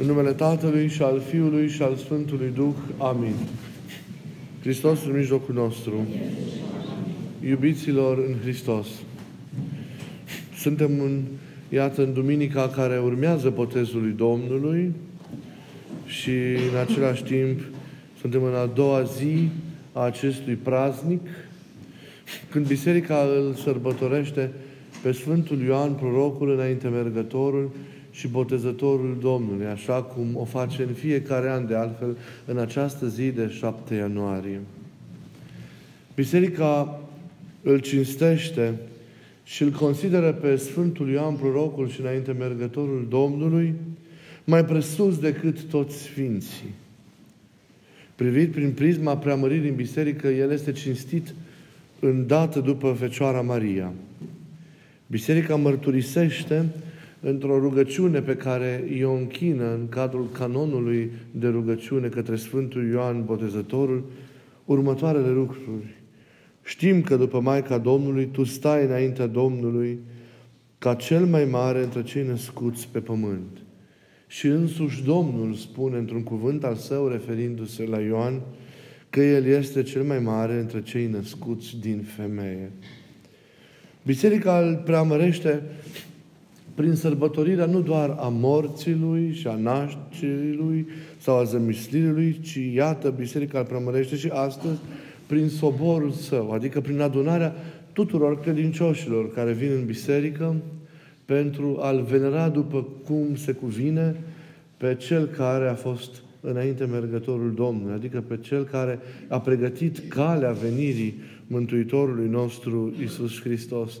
În numele Tatălui și al Fiului și al Sfântului Duh. Amin. Hristos în mijlocul nostru. Iubiților în Hristos. Suntem în, iată, în duminica care urmează botezului Domnului și în același timp suntem în a doua zi a acestui praznic, când Biserica îl sărbătorește pe Sfântul Ioan, prorocul înainte mergătorul, și botezătorul Domnului, așa cum o face în fiecare an de altfel în această zi de 7 ianuarie. Biserica îl cinstește și îl consideră pe Sfântul Ioan Prorocul și înainte mergătorul Domnului mai presus decât toți Sfinții. Privit prin prisma preamăririi în biserică, el este cinstit îndată după Fecioara Maria. Biserica mărturisește într-o rugăciune pe care o închină în cadrul canonului de rugăciune către Sfântul Ioan Botezătorul, următoarele lucruri. Știm că după Maica Domnului, Tu stai înaintea Domnului ca cel mai mare între cei născuți pe pământ. Și însuși Domnul spune într-un cuvânt al său, referindu-se la Ioan, că El este cel mai mare între cei născuți din femeie. Biserica îl preamărește prin sărbătorirea nu doar a morții lui și a nașterii lui sau a zămislirii lui, ci iată, Biserica îl preamărește și astăzi prin soborul său, adică prin adunarea tuturor credincioșilor care vin în biserică pentru a-L venera după cum se cuvine pe Cel care a fost înainte mergătorul Domnului, adică pe Cel care a pregătit calea venirii Mântuitorului nostru Isus Hristos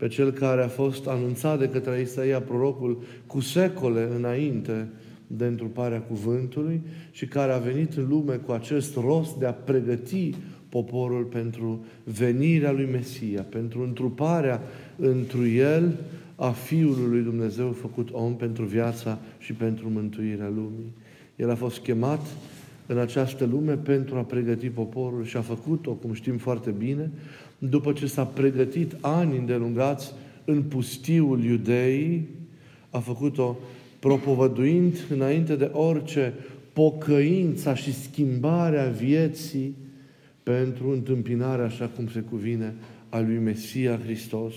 pe cel care a fost anunțat de către Isaia prorocul cu secole înainte de întruparea cuvântului și care a venit în lume cu acest rost de a pregăti poporul pentru venirea lui Mesia, pentru întruparea întru el a Fiului lui Dumnezeu făcut om pentru viața și pentru mântuirea lumii. El a fost chemat în această lume pentru a pregăti poporul și a făcut-o, cum știm foarte bine, după ce s-a pregătit ani îndelungați în pustiul iudeii, a făcut-o propovăduind înainte de orice pocăința și schimbarea vieții pentru întâmpinarea, așa cum se cuvine, a lui Mesia Hristos.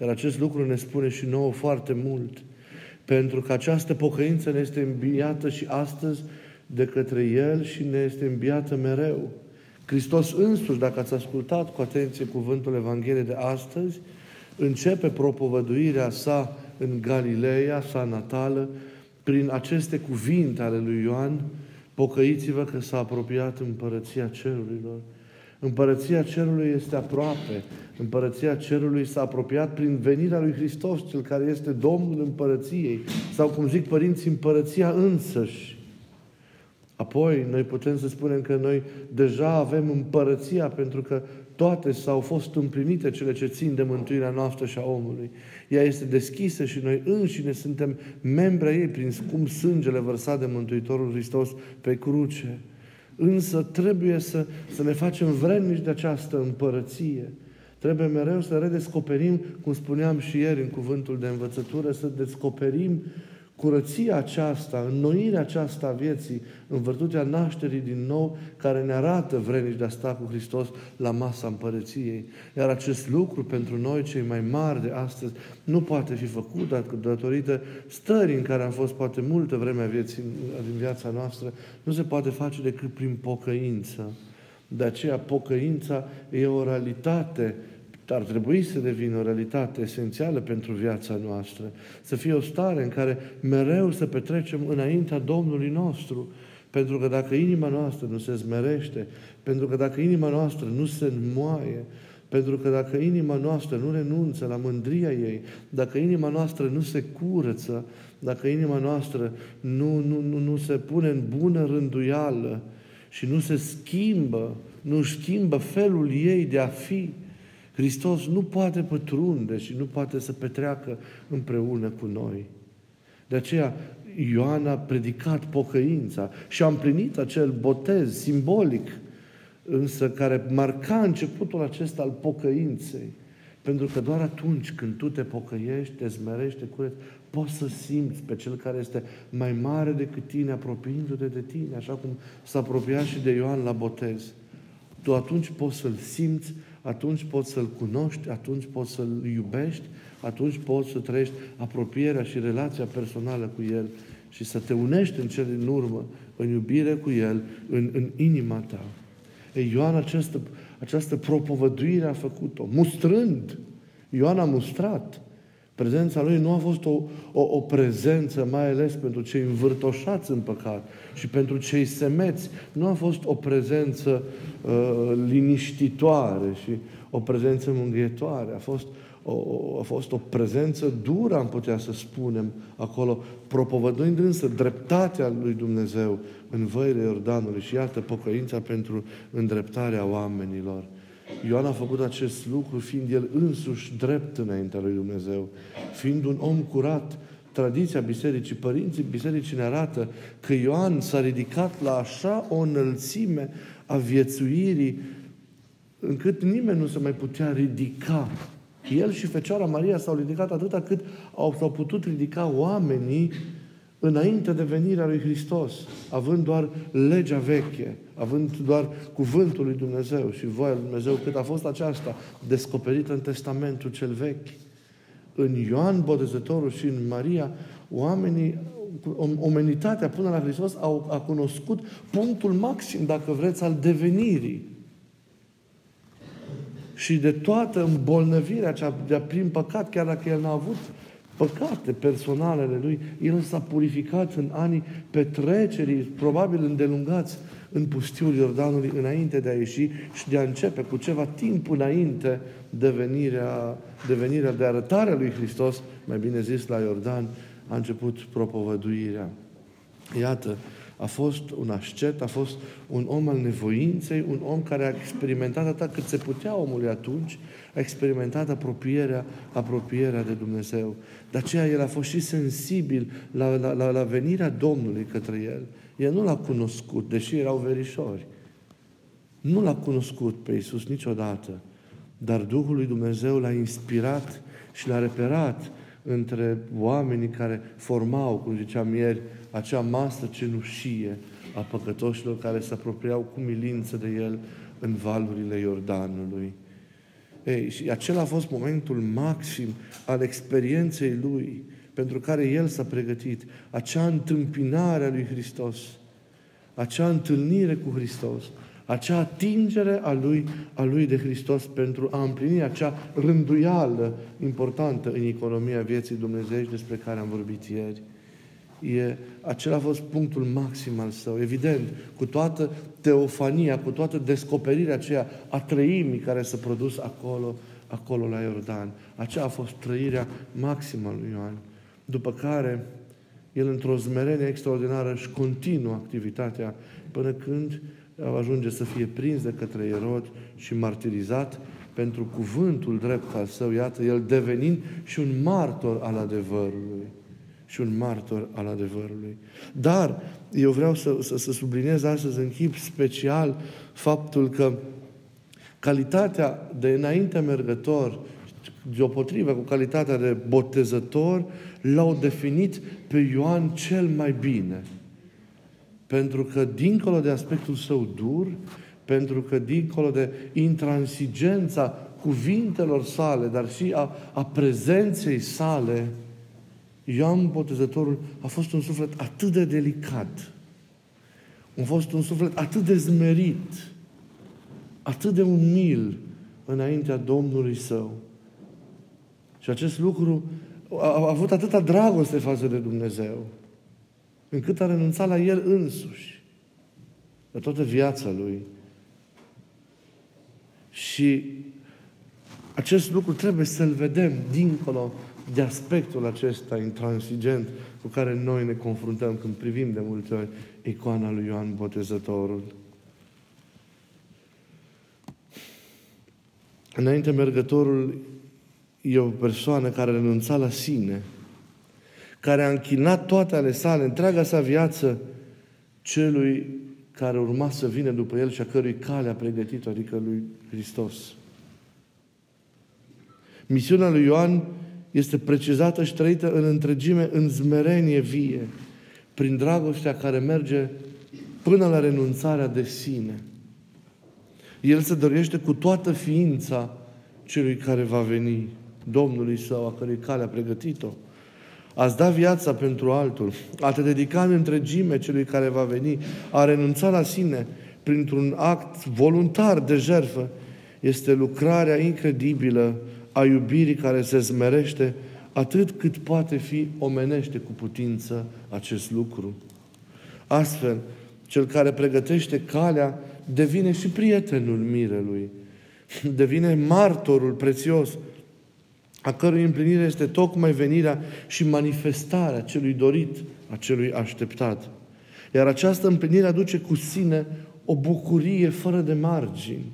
Iar acest lucru ne spune și nouă foarte mult, pentru că această pocăință ne este înviată și astăzi de către El și ne este înviată mereu. Hristos însuși, dacă ați ascultat cu atenție cuvântul Evangheliei de astăzi, începe propovăduirea sa în Galileea, sa natală, prin aceste cuvinte ale lui Ioan, pocăiți-vă că s-a apropiat împărăția cerurilor. Împărăția cerului este aproape. Împărăția cerului s-a apropiat prin venirea lui Hristos, cel care este Domnul împărăției. Sau, cum zic părinții, împărăția însăși. Apoi, noi putem să spunem că noi deja avem împărăția pentru că toate s-au fost împlinite cele ce țin de mântuirea noastră și a omului. Ea este deschisă și noi înșine suntem membri ei prin scump sângele vărsat de Mântuitorul Hristos pe cruce. Însă trebuie să, să ne facem vrednici de această împărăție. Trebuie mereu să redescoperim, cum spuneam și ieri în cuvântul de învățătură, să descoperim curăția aceasta, înnoirea aceasta a vieții, în virtutea nașterii din nou, care ne arată vrenici de a sta cu Hristos la masa împărăției. Iar acest lucru pentru noi, cei mai mari de astăzi, nu poate fi făcut datorită stării în care am fost poate multă vreme a vieții, din viața noastră, nu se poate face decât prin pocăință. De aceea pocăința e o realitate ar trebui să devină o realitate esențială pentru viața noastră. Să fie o stare în care mereu să petrecem înaintea Domnului nostru. Pentru că dacă inima noastră nu se zmerește, pentru că dacă inima noastră nu se înmoaie, pentru că dacă inima noastră nu renunță la mândria ei, dacă inima noastră nu se curăță, dacă inima noastră nu, nu, nu, nu se pune în bună rânduială și nu se schimbă, nu schimbă felul ei de a fi, Hristos nu poate pătrunde și nu poate să petreacă împreună cu noi. De aceea Ioan a predicat pocăința și a împlinit acel botez simbolic, însă care marca începutul acesta al pocăinței. Pentru că doar atunci când tu te pocăiești, te zmerești, te cureți, poți să simți pe cel care este mai mare decât tine, apropiindu-te de tine, așa cum s-a apropiat și de Ioan la botez. Tu atunci poți să-L simți, atunci poți să-L cunoști, atunci poți să-L iubești, atunci poți să trăiești apropierea și relația personală cu El și să te unești în cele din urmă, în iubire cu El, în, în inima ta. Ei, Ioan această, această propovăduire a făcut-o, mustrând. Ioan a mustrat. Prezența lui nu a fost o, o, o prezență, mai ales pentru cei învârtoșați în păcat și pentru cei semeți. Nu a fost o prezență uh, liniștitoare și o prezență mângâietoare. A fost o, a fost o prezență dură, am putea să spunem, acolo, propovăduind însă dreptatea lui Dumnezeu în văile Iordanului și iată pocăința pentru îndreptarea oamenilor. Ioan a făcut acest lucru fiind el însuși drept înaintea lui Dumnezeu, fiind un om curat. Tradiția bisericii, părinții bisericii ne arată că Ioan s-a ridicat la așa o înălțime a viețuirii încât nimeni nu se mai putea ridica. El și Fecioara Maria s-au ridicat atâta cât au, s-au putut ridica oamenii înainte de venirea lui Hristos, având doar legea veche, având doar cuvântul lui Dumnezeu și voia lui Dumnezeu, cât a fost aceasta descoperită în Testamentul cel vechi. În Ioan Botezătorul și în Maria, oamenii, omenitatea până la Hristos au, a cunoscut punctul maxim, dacă vreți, al devenirii. Și de toată îmbolnăvirea cea de prin păcat, chiar dacă el n-a avut păcate personalele lui, el s-a purificat în anii petrecerii, probabil îndelungați, în pustiul Iordanului înainte de a ieși și de a începe cu ceva timp înainte de venirea, de, venirea, de arătarea lui Hristos, mai bine zis la Iordan, a început propovăduirea. Iată, a fost un ascet, a fost un om al nevoinței, un om care a experimentat atât cât se putea omului atunci, a experimentat apropierea, apropierea de Dumnezeu. De aceea el a fost și sensibil la, la, la, la venirea Domnului către el. El nu l-a cunoscut, deși erau verișori. Nu l-a cunoscut pe Iisus niciodată, dar Duhul lui Dumnezeu l-a inspirat și l-a reperat între oamenii care formau, cum ziceam ieri, acea masă cenușie a păcătoșilor care se apropiau cu milință de el în valurile Iordanului. Ei, și acela a fost momentul maxim al experienței lui pentru care el s-a pregătit. Acea întâmpinare a lui Hristos, acea întâlnire cu Hristos, acea atingere a lui, a lui de Hristos pentru a împlini acea rânduială importantă în economia vieții dumnezeiești despre care am vorbit ieri. E, acela a fost punctul maxim al său. Evident, cu toată teofania, cu toată descoperirea aceea a trăimii care s-a produs acolo, acolo la Iordan. Aceea a fost trăirea maximă lui Ioan. După care, el într-o zmerenie extraordinară își continuă activitatea până când ajunge să fie prins de către Erod și martirizat pentru cuvântul drept al său, iată, el devenind și un martor al adevărului și un martor al adevărului. Dar eu vreau să, să, să subliniez astăzi în chip special faptul că calitatea de înainte mergător, deopotrivă cu calitatea de botezător, l-au definit pe Ioan cel mai bine. Pentru că, dincolo de aspectul său dur, pentru că, dincolo de intransigența cuvintelor sale, dar și a, a prezenței sale, Ioan Botezătorul a fost un suflet atât de delicat, a fost un suflet atât de zmerit, atât de umil înaintea Domnului Său. Și acest lucru a, a avut atâta dragoste față de Dumnezeu, încât a renunțat la El însuși, la toată viața Lui. Și acest lucru trebuie să-l vedem dincolo de aspectul acesta intransigent cu care noi ne confruntăm când privim de multe ori icoana lui Ioan Botezătorul. Înainte mergătorul e o persoană care a renunțat la sine, care a închinat toate ale sale, întreaga sa viață, celui care urma să vină după el și a cărui cale a pregătit adică lui Hristos. Misiunea lui Ioan este precizată și trăită în întregime, în zmerenie vie, prin dragostea care merge până la renunțarea de sine. El se dorește cu toată ființa celui care va veni, Domnului său, a cărui cale a pregătit-o. Ați da viața pentru altul, a te dedica în întregime celui care va veni, a renunța la sine printr-un act voluntar de jertfă, este lucrarea incredibilă a iubirii care se zmerește atât cât poate fi omenește cu putință acest lucru. Astfel, cel care pregătește calea devine și prietenul mirelui, devine martorul prețios, a cărui împlinire este tocmai venirea și manifestarea celui dorit, a celui așteptat. Iar această împlinire aduce cu sine o bucurie fără de margini.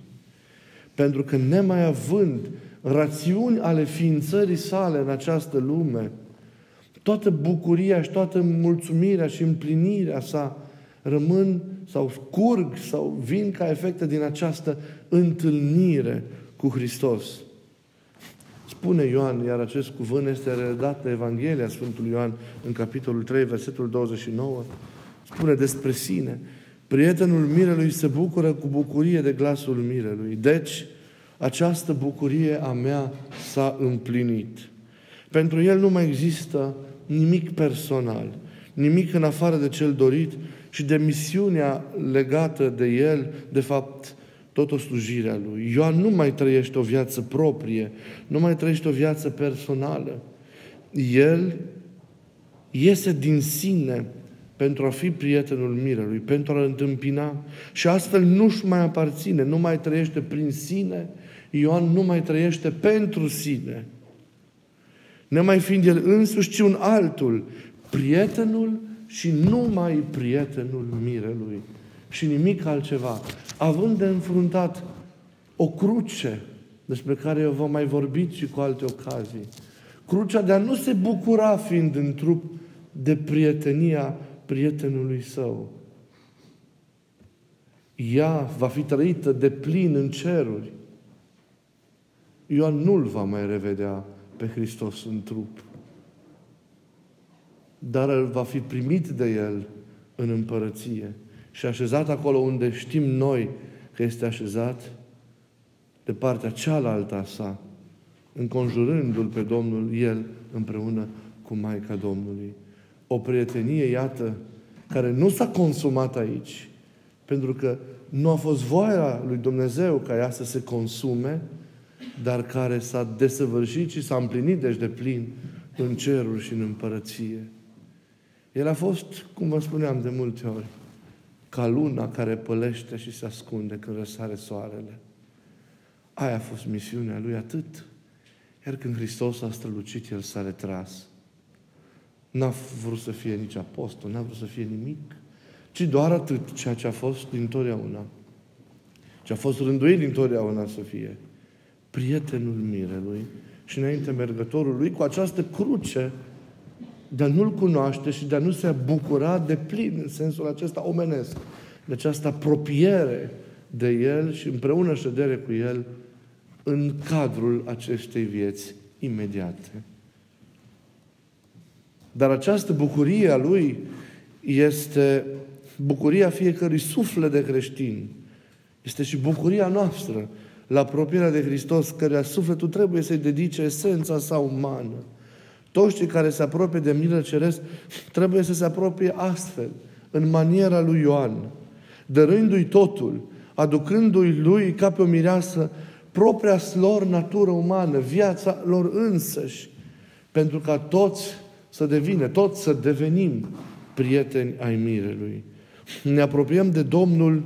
Pentru că nemai având rațiuni ale ființării sale în această lume, toată bucuria și toată mulțumirea și împlinirea sa rămân sau curg sau vin ca efecte din această întâlnire cu Hristos. Spune Ioan, iar acest cuvânt este redat de Evanghelia Sfântului Ioan în capitolul 3, versetul 29. Spune despre sine. Prietenul mirelui se bucură cu bucurie de glasul mirelui. Deci, această bucurie a mea s-a împlinit. Pentru el nu mai există nimic personal, nimic în afară de cel dorit și de misiunea legată de el, de fapt, tot o slujire a lui. Ioan nu mai trăiește o viață proprie, nu mai trăiește o viață personală. El iese din sine pentru a fi prietenul mirelui, pentru a-l întâmpina și astfel nu-și mai aparține, nu mai trăiește prin sine, Ioan nu mai trăiește pentru sine. mai fiind el însuși, ci un altul, prietenul și numai prietenul mirelui și nimic altceva. Având de înfruntat o cruce despre care eu vă mai vorbit și cu alte ocazii. Crucea de a nu se bucura fiind în trup de prietenia prietenului său. Ea va fi trăită de plin în ceruri. Ioan nu-L va mai revedea pe Hristos în trup. Dar el va fi primit de El în împărăție și așezat acolo unde știm noi că este așezat, de partea cealaltă a sa, înconjurându-L pe Domnul, El împreună cu Maica Domnului. O prietenie, iată, care nu s-a consumat aici, pentru că nu a fost voia lui Dumnezeu ca ea să se consume, dar care s-a desăvârșit și s-a împlinit deci de plin în ceruri și în împărăție. El a fost, cum vă spuneam de multe ori, ca luna care pălește și se ascunde când răsare soarele. Aia a fost misiunea lui atât. Iar când Hristos a strălucit, El s-a retras. N-a vrut să fie nici apostol, n-a vrut să fie nimic, ci doar atât, ceea ce a fost dintotdeauna. Ce a fost rânduit dintotdeauna să fie prietenul mirelui și înainte mergătorul lui cu această cruce de a nu-L cunoaște și de a nu se bucura de plin în sensul acesta omenesc, de această apropiere de El și împreună ședere cu El în cadrul acestei vieți imediate. Dar această bucurie a Lui este bucuria fiecărui suflet de creștin. Este și bucuria noastră la apropierea de Hristos, căreia sufletul trebuie să-i dedice esența sa umană. Toți cei care se apropie de milă ceresc trebuie să se apropie astfel, în maniera lui Ioan, dărându-i totul, aducându-i lui ca pe o mireasă propria lor natură umană, viața lor însăși, pentru ca toți să devină, toți să devenim prieteni ai mirelui. Ne apropiem de Domnul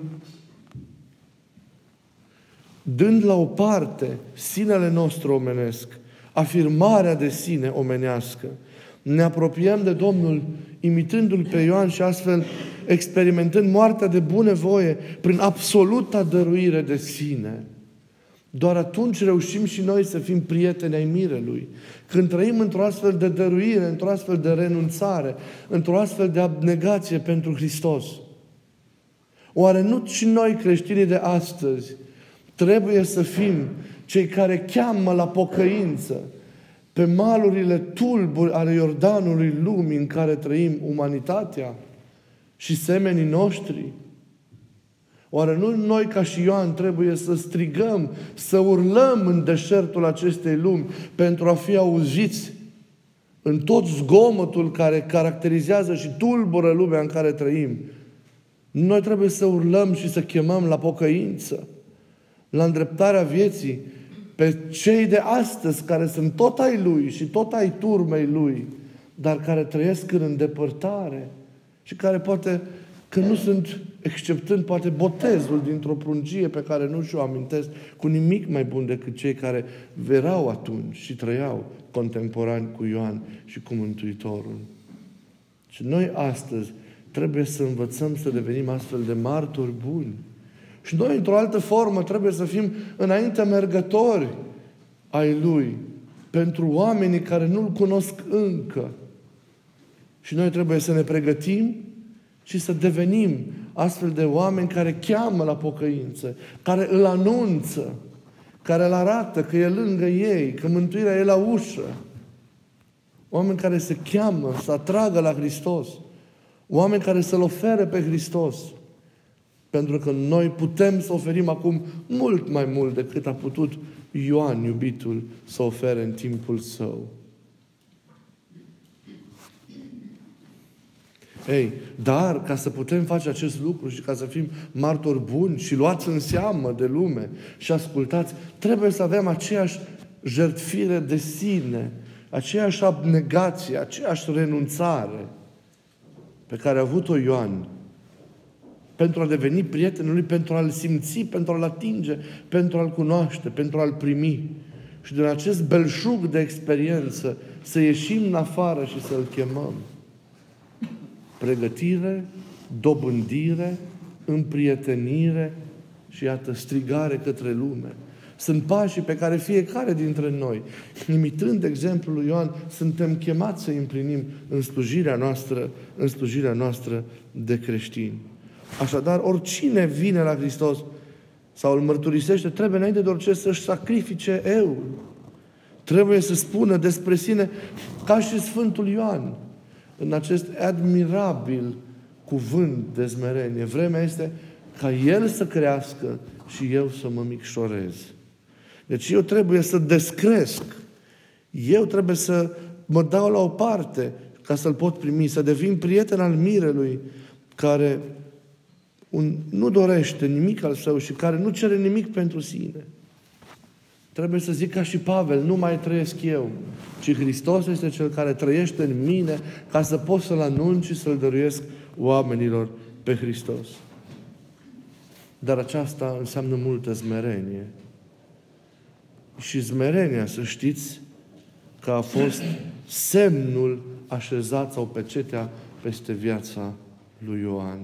dând la o parte sinele nostru omenesc, afirmarea de sine omenească. Ne apropiem de Domnul imitându-L pe Ioan și astfel experimentând moartea de bunăvoie prin absoluta dăruire de sine. Doar atunci reușim și noi să fim prieteni ai mirelui. Când trăim într-o astfel de dăruire, într-o astfel de renunțare, într-o astfel de abnegație pentru Hristos. Oare nu și noi creștinii de astăzi Trebuie să fim cei care cheamă la pocăință pe malurile tulburi ale Iordanului lumii în care trăim umanitatea și semenii noștri? Oare nu noi ca și Ioan trebuie să strigăm, să urlăm în deșertul acestei lumi pentru a fi auziți în tot zgomotul care caracterizează și tulbură lumea în care trăim? Noi trebuie să urlăm și să chemăm la pocăință, la îndreptarea vieții, pe cei de astăzi care sunt tot ai Lui și tot ai turmei Lui, dar care trăiesc în îndepărtare și care poate că nu sunt, exceptând poate botezul dintr-o prungie pe care nu și-o amintesc, cu nimic mai bun decât cei care verau atunci și trăiau contemporani cu Ioan și cu Mântuitorul. Și noi astăzi trebuie să învățăm să devenim astfel de martori buni. Și noi, într-o altă formă, trebuie să fim înainte mergători ai Lui pentru oamenii care nu-L cunosc încă. Și noi trebuie să ne pregătim și să devenim astfel de oameni care cheamă la pocăință, care îl anunță, care îl arată că e lângă ei, că mântuirea e la ușă. Oameni care se cheamă să atragă la Hristos. Oameni care să-L ofere pe Hristos. Pentru că noi putem să oferim acum mult mai mult decât a putut Ioan, iubitul, să ofere în timpul său. Ei, dar ca să putem face acest lucru și ca să fim martori buni și luați în seamă de lume și ascultați, trebuie să avem aceeași jertfire de sine, aceeași abnegație, aceeași renunțare pe care a avut-o Ioan pentru a deveni prietenul lui, pentru a-l simți, pentru a-l atinge, pentru a-l cunoaște, pentru a-l primi. Și din acest belșug de experiență să ieșim în afară și să-l chemăm pregătire, dobândire, împrietenire și iată, strigare către lume. Sunt pașii pe care fiecare dintre noi, imitând exemplul lui Ioan, suntem chemați să împlinim în slujirea noastră, în slujirea noastră de creștini. Așadar, oricine vine la Hristos sau îl mărturisește, trebuie înainte de orice să-și sacrifice eu. Trebuie să spună despre sine ca și Sfântul Ioan în acest admirabil cuvânt de smerenie. Vremea este ca El să crească și eu să mă micșorez. Deci eu trebuie să descresc. Eu trebuie să mă dau la o parte ca să-L pot primi, să devin prieten al mirelui care un, nu dorește nimic al său și care nu cere nimic pentru sine. Trebuie să zic ca și Pavel, nu mai trăiesc eu, ci Hristos este Cel care trăiește în mine ca să pot să-L anunț și să-L dăruiesc oamenilor pe Hristos. Dar aceasta înseamnă multă smerenie. Și smerenia, să știți, că a fost semnul așezat sau pecetea peste viața lui Ioan.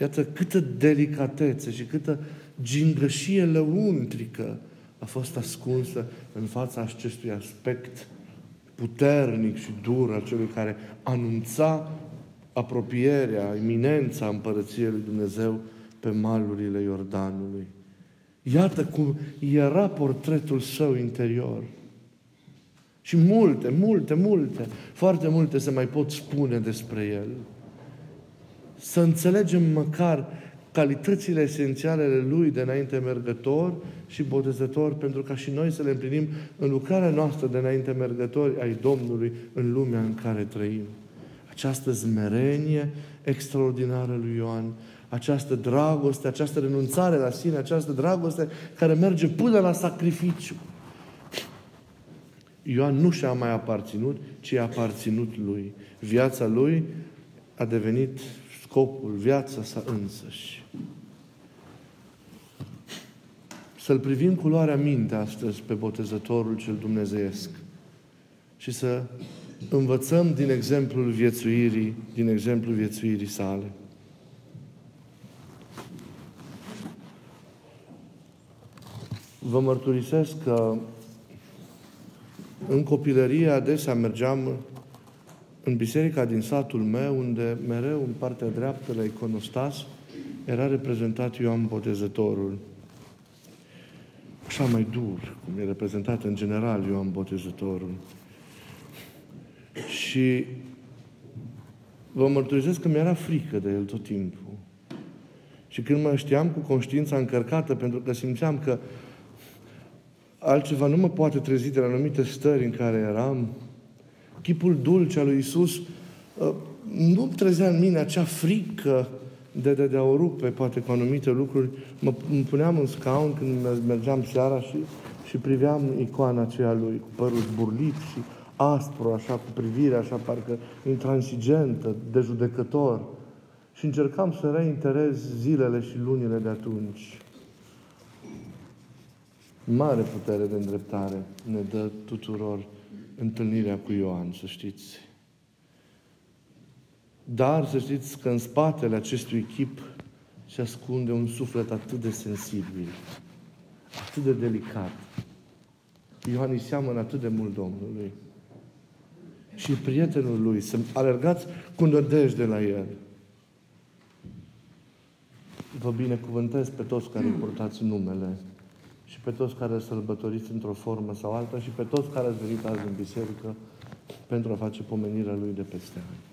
Iată câtă delicatețe și câtă gingășie lăuntrică a fost ascunsă în fața acestui aspect puternic și dur al celui care anunța apropierea, iminența împărăției lui Dumnezeu pe malurile Iordanului. Iată cum era portretul său interior. Și multe, multe, multe, foarte multe se mai pot spune despre el. Să înțelegem măcar calitățile esențiale ale Lui de înainte mergător și botezător, pentru ca și noi să le împlinim în lucrarea noastră de înainte mergători ai Domnului în lumea în care trăim. Această zmerenie extraordinară lui Ioan, această dragoste, această renunțare la sine, această dragoste care merge până la sacrificiu. Ioan nu și-a mai aparținut, ci a aparținut lui. Viața lui a devenit scopul, viața sa însăși. Să-L privim cu luarea minte astăzi pe botezătorul cel dumnezeiesc și să învățăm din exemplul viețuirii, din exemplul viețuirii sale. Vă mărturisesc că în copilărie adesea mergeam în biserica din satul meu, unde mereu în partea dreaptă la iconostas era reprezentat Ioan Botezătorul. așa mai dur, cum e reprezentat în general Ioan Botezătorul. Și vă mărturisesc că mi-era frică de el tot timpul. Și când mă știam cu conștiința încărcată, pentru că simțeam că altceva nu mă poate trezi de la anumite stări în care eram, chipul dulce al lui Isus uh, nu trezea în mine acea frică de, de, de a o rupe, poate cu anumite lucruri. Mă, îmi puneam în scaun când mergeam seara și, și priveam icoana aceea lui, cu părul zburlit și aspru, așa, cu privirea, așa, parcă intransigentă, de judecător. Și încercam să reinterez zilele și lunile de atunci. Mare putere de îndreptare ne dă tuturor întâlnirea cu Ioan, să știți. Dar să știți că în spatele acestui chip se ascunde un suflet atât de sensibil, atât de delicat. Ioan îi seamănă atât de mult Domnului. Și prietenul lui, să alergați cu nădejde la el. Vă binecuvântez pe toți care purtați numele și pe toți care sărbătoriți într-o formă sau alta și pe toți care ați venit azi în biserică pentru a face pomenirea Lui de peste ani.